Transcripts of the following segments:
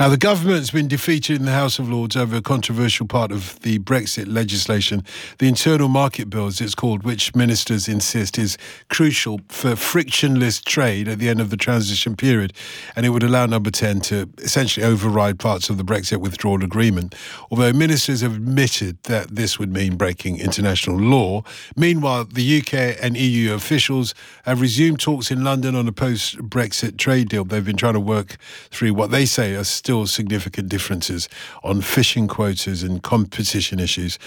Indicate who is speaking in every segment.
Speaker 1: Now, the government's been defeated in the House of Lords over a controversial part of the Brexit legislation, the Internal Market Bill, as it's called, which ministers insist is crucial for frictionless trade at the end of the transition period. And it would allow Number 10 to essentially override parts of the Brexit withdrawal agreement. Although ministers have admitted that this would mean breaking international law. Meanwhile, the UK and EU officials have resumed talks in London on a post Brexit trade deal. They've been trying to work through what they say are still significant differences on fishing quotas and competition issues.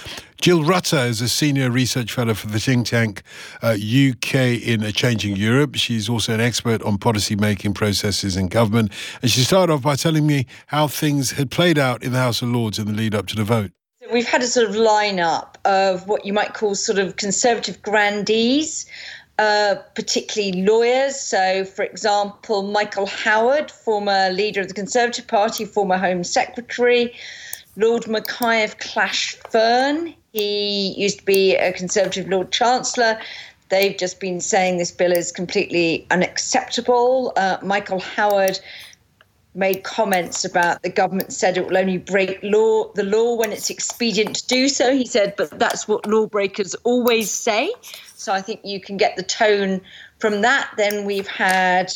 Speaker 1: Jill Rutter is a senior research fellow for the think tank uh, UK in a Changing Europe. She's also an expert on policy making processes in government. And she started off by telling me how things had played out in the House of Lords in the lead up to the vote.
Speaker 2: We've had a sort of lineup of what you might call sort of conservative grandees uh, particularly lawyers. So, for example, Michael Howard, former leader of the Conservative Party, former Home Secretary, Lord Mackay of Clash Fern, he used to be a Conservative Lord Chancellor. They've just been saying this bill is completely unacceptable. Uh, Michael Howard made comments about the government said it will only break law the law when it's expedient to do so. He said, but that's what lawbreakers always say. So I think you can get the tone from that. Then we've had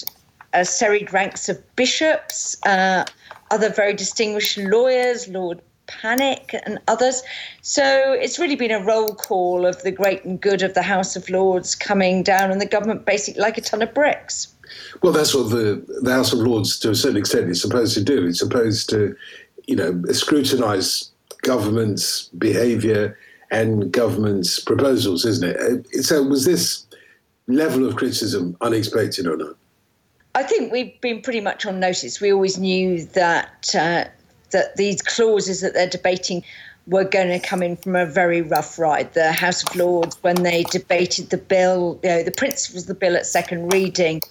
Speaker 2: a serried ranks of bishops, uh, other very distinguished lawyers, Lord Pannick and others. So it's really been a roll call of the great and good of the House of Lords coming down and the government basically like a ton of bricks.
Speaker 3: Well, that's what the, the House of Lords, to a certain extent, is supposed to do. It's supposed to, you know, scrutinise government's behaviour and government's proposals, isn't it? So, was this level of criticism unexpected or not?
Speaker 2: I think we've been pretty much on notice. We always knew that uh, that these clauses that they're debating were going to come in from a very rough ride. The House of Lords, when they debated the bill, you know, the principles of the bill at second reading,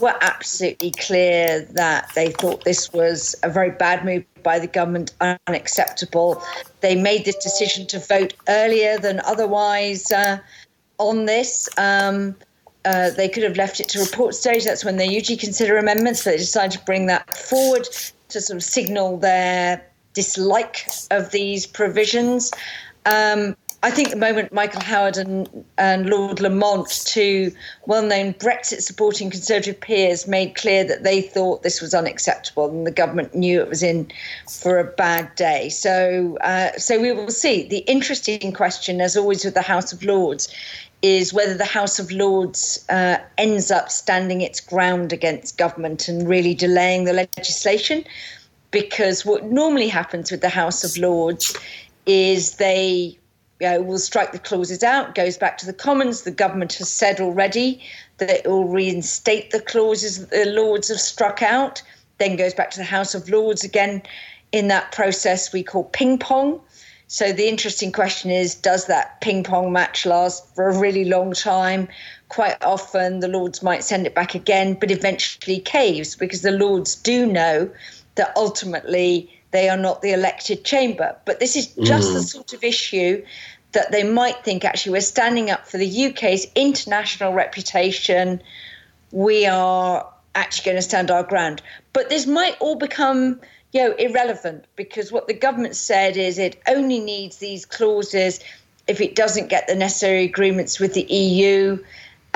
Speaker 2: were absolutely clear that they thought this was a very bad move by the government, unacceptable. They made this decision to vote earlier than otherwise uh, on this. Um, uh, they could have left it to report stage. That's when they usually consider amendments, but they decided to bring that forward to sort of signal their dislike of these provisions. Um, I think the moment Michael Howard and, and Lord Lamont, two well known Brexit supporting Conservative peers, made clear that they thought this was unacceptable and the government knew it was in for a bad day. So, uh, so we will see. The interesting question, as always with the House of Lords, is whether the House of Lords uh, ends up standing its ground against government and really delaying the legislation because what normally happens with the House of Lords is they you know, will strike the clauses out, goes back to the Commons. The government has said already that it will reinstate the clauses that the Lords have struck out, then goes back to the House of Lords again. In that process, we call ping pong. So the interesting question is does that ping pong match last for a really long time? Quite often, the Lords might send it back again, but eventually caves because the Lords do know that ultimately they are not the elected chamber. But this is just mm. the sort of issue that they might think actually we're standing up for the UK's international reputation. We are actually going to stand our ground. But this might all become you know irrelevant because what the government said is it only needs these clauses if it doesn't get the necessary agreements with the EU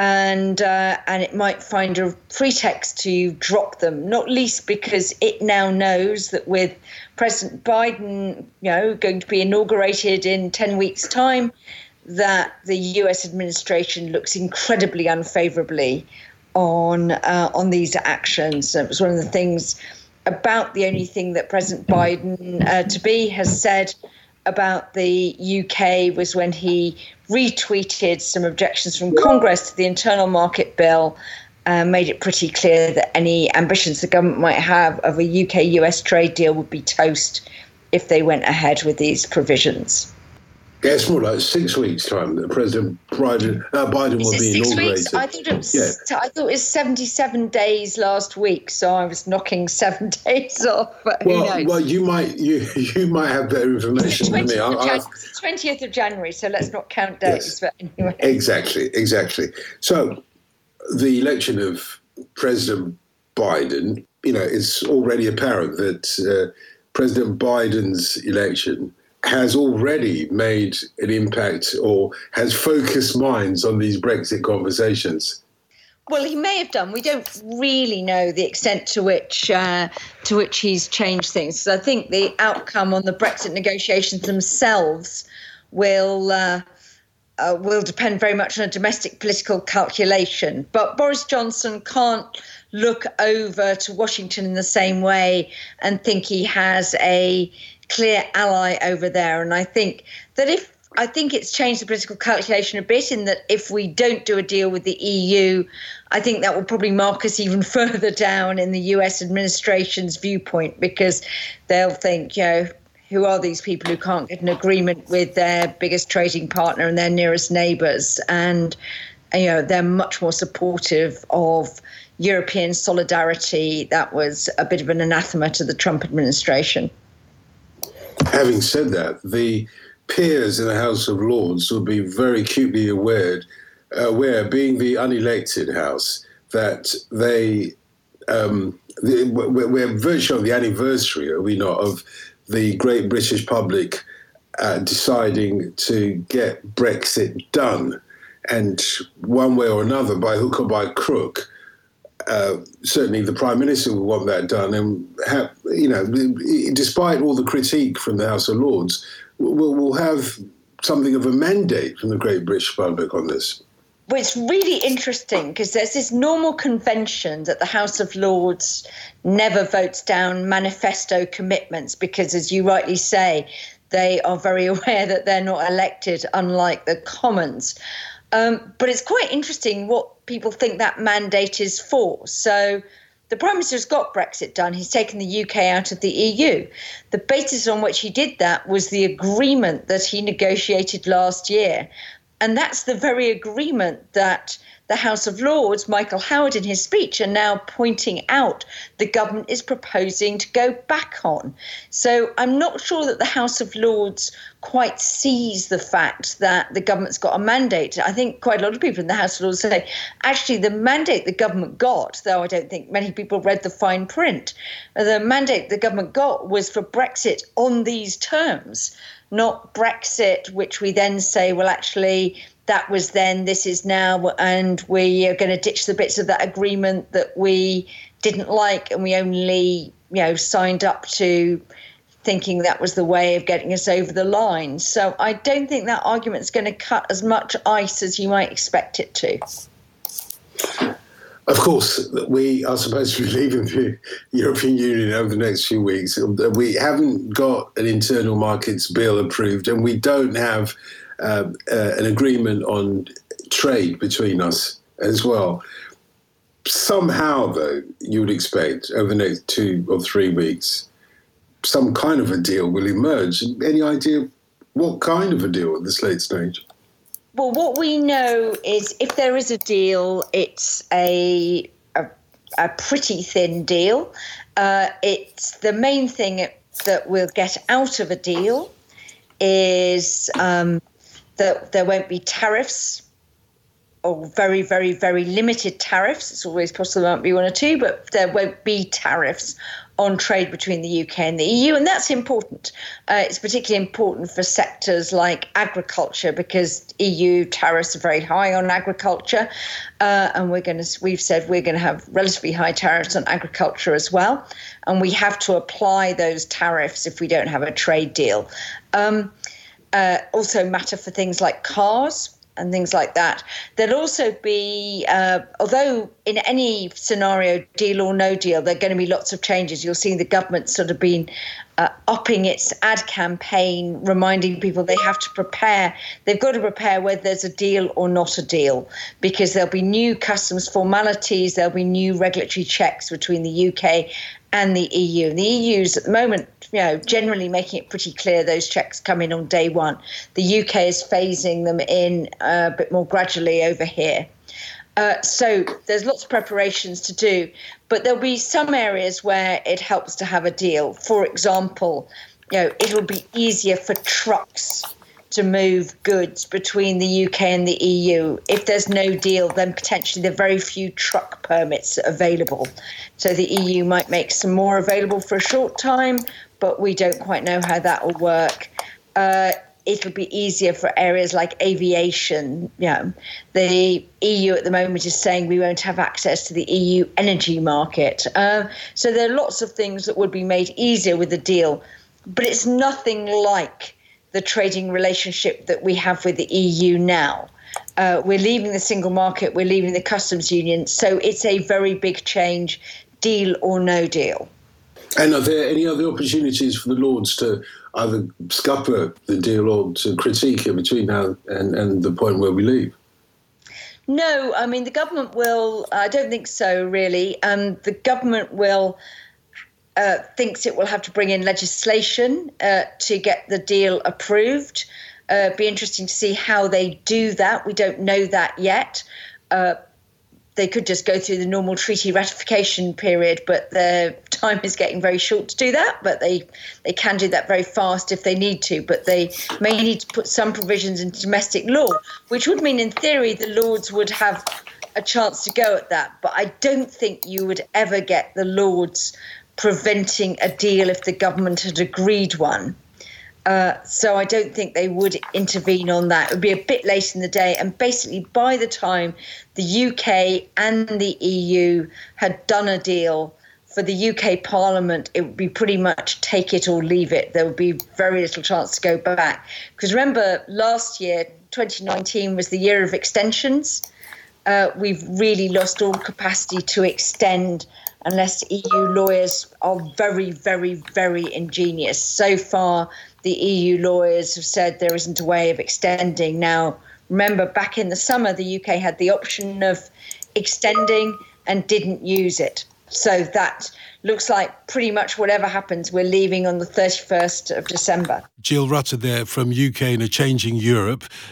Speaker 2: and uh, and it might find a pretext to drop them, not least because it now knows that with President Biden, you know, going to be inaugurated in ten weeks' time, that the U.S. administration looks incredibly unfavorably on uh, on these actions. It was one of the things about the only thing that President Biden uh, to be has said about the UK was when he retweeted some objections from Congress to the internal market bill. Uh, made it pretty clear that any ambitions the government might have of a UK US trade deal would be toast if they went ahead with these provisions.
Speaker 3: It's more like six weeks' time that President Biden, uh, Biden will be inaugurated. Weeks?
Speaker 2: I thought it was. Yeah. I thought it was seventy-seven days last week, so I was knocking seven days off.
Speaker 3: well, well, you might you you might have better information than me.
Speaker 2: Twentieth of January, so let's not count days. Yes. But anyway,
Speaker 3: exactly, exactly. So, the election of President Biden you know, it's already apparent that uh, President Biden's election has already made an impact or has focused minds on these Brexit conversations.
Speaker 2: Well, he may have done. We don't really know the extent to which uh, to which he's changed things. So I think the outcome on the Brexit negotiations themselves will uh, uh, will depend very much on a domestic political calculation. But Boris Johnson can't look over to Washington in the same way and think he has a clear ally over there. And I think that if I think it's changed the political calculation a bit in that if we don't do a deal with the EU, I think that will probably mark us even further down in the US administration's viewpoint because they'll think, you know, who are these people who can't get an agreement with their biggest trading partner and their nearest neighbours? And, you know, they're much more supportive of European solidarity. That was a bit of an anathema to the Trump administration.
Speaker 3: Having said that, the peers in the House of Lords will be very acutely aware, aware being the unelected House, that they um, the, we're, virtually on the anniversary, are we not, of the great British public uh, deciding to get Brexit done. And one way or another, by hook or by crook, uh, certainly the Prime Minister will want that done. And, have, you know, despite all the critique from the House of Lords, we'll, we'll have something of a mandate from the great British public on this
Speaker 2: well, it's really interesting because there's this normal convention that the House of Lords never votes down manifesto commitments because, as you rightly say, they are very aware that they're not elected, unlike the Commons. Um, but it's quite interesting what people think that mandate is for. So the Prime Minister's got Brexit done. He's taken the UK out of the EU. The basis on which he did that was the agreement that he negotiated last year and that's the very agreement that the House of Lords, Michael Howard, in his speech, are now pointing out the government is proposing to go back on. So I'm not sure that the House of Lords quite sees the fact that the government's got a mandate. I think quite a lot of people in the House of Lords say, actually, the mandate the government got, though I don't think many people read the fine print, uh, the mandate the government got was for Brexit on these terms not Brexit, which we then say, well, actually, that was then, this is now, and we are going to ditch the bits of that agreement that we didn't like, and we only, you know, signed up to thinking that was the way of getting us over the line. So I don't think that argument's going to cut as much ice as you might expect it to.
Speaker 3: Of course, we are supposed to be leaving the European Union over the next few weeks. We haven't got an internal markets bill approved, and we don't have uh, uh, an agreement on trade between us as well. Somehow, though, you would expect over the next two or three weeks, some kind of a deal will emerge. Any idea what kind of a deal at this late stage?
Speaker 2: Well, what we know is if there is a deal, it's a a, a pretty thin deal. Uh, it's the main thing that we'll get out of a deal is um, that there won't be tariffs or very, very, very limited tariffs. It's always possible there won't be one or two, but there won't be tariffs on trade between the UK and the EU, and that's important. Uh, it's particularly important for sectors like agriculture because EU tariffs are very high on agriculture, uh, and we're going to. We've said we're going to have relatively high tariffs on agriculture as well, and we have to apply those tariffs if we don't have a trade deal. Um, uh, also matter for things like cars and things like that. There'll also be, uh, although in any scenario, deal or no deal, there are going to be lots of changes. You'll see the government sort of been uh, upping its ad campaign, reminding people they have to prepare. They've got to prepare whether there's a deal or not a deal, because there'll be new customs formalities, there'll be new regulatory checks between the UK and the EU. And The EU's at the moment, you know, generally making it pretty clear those checks come in on day one. The UK is phasing them in a bit more gradually over here. Uh, so there's lots of preparations to do, but there'll be some areas where it helps to have a deal. For example, you know, it'll be easier for trucks to move goods between the UK and the EU. If there's no deal, then potentially there are very few truck permits available. So the EU might make some more available for a short time, but we don't quite know how that will work. Uh, it'll be easier for areas like aviation. You know, the EU at the moment is saying we won't have access to the EU energy market. Uh, so there are lots of things that would be made easier with the deal, but it's nothing like the trading relationship that we have with the EU now. Uh, we're leaving the single market, we're leaving the customs union. So it's a very big change, deal or no deal.
Speaker 3: And are there any other opportunities for the Lords to either scupper the deal or to critique it between now and, and the point where we leave?
Speaker 2: No, I mean, the government will, I don't think so, really. Um, the government will. Uh, thinks it will have to bring in legislation uh, to get the deal approved. Uh, be interesting to see how they do that. We don't know that yet. Uh, they could just go through the normal treaty ratification period, but the time is getting very short to do that. But they they can do that very fast if they need to. But they may need to put some provisions into domestic law, which would mean, in theory, the Lords would have a chance to go at that. But I don't think you would ever get the Lords preventing a deal if the government had agreed one. Uh, so I don't think they would intervene on that. It would be a bit late in the day, and basically by the time the UK and the EU had done a deal for the UK Parliament, it would be pretty much take it or leave it. There would be very little chance to go back. Because remember, last year, 2019, was the year of extensions. Uh, we've really lost all capacity to extend unless EU lawyers are very, very, very ingenious. So far, the EU lawyers have said there isn't a way of extending. Now, remember, back in the summer, the UK had the option of extending and didn't use it. So that looks like pretty much whatever happens, we're leaving on the 31st of December.
Speaker 1: Jill Rutter there from UK in a changing Europe.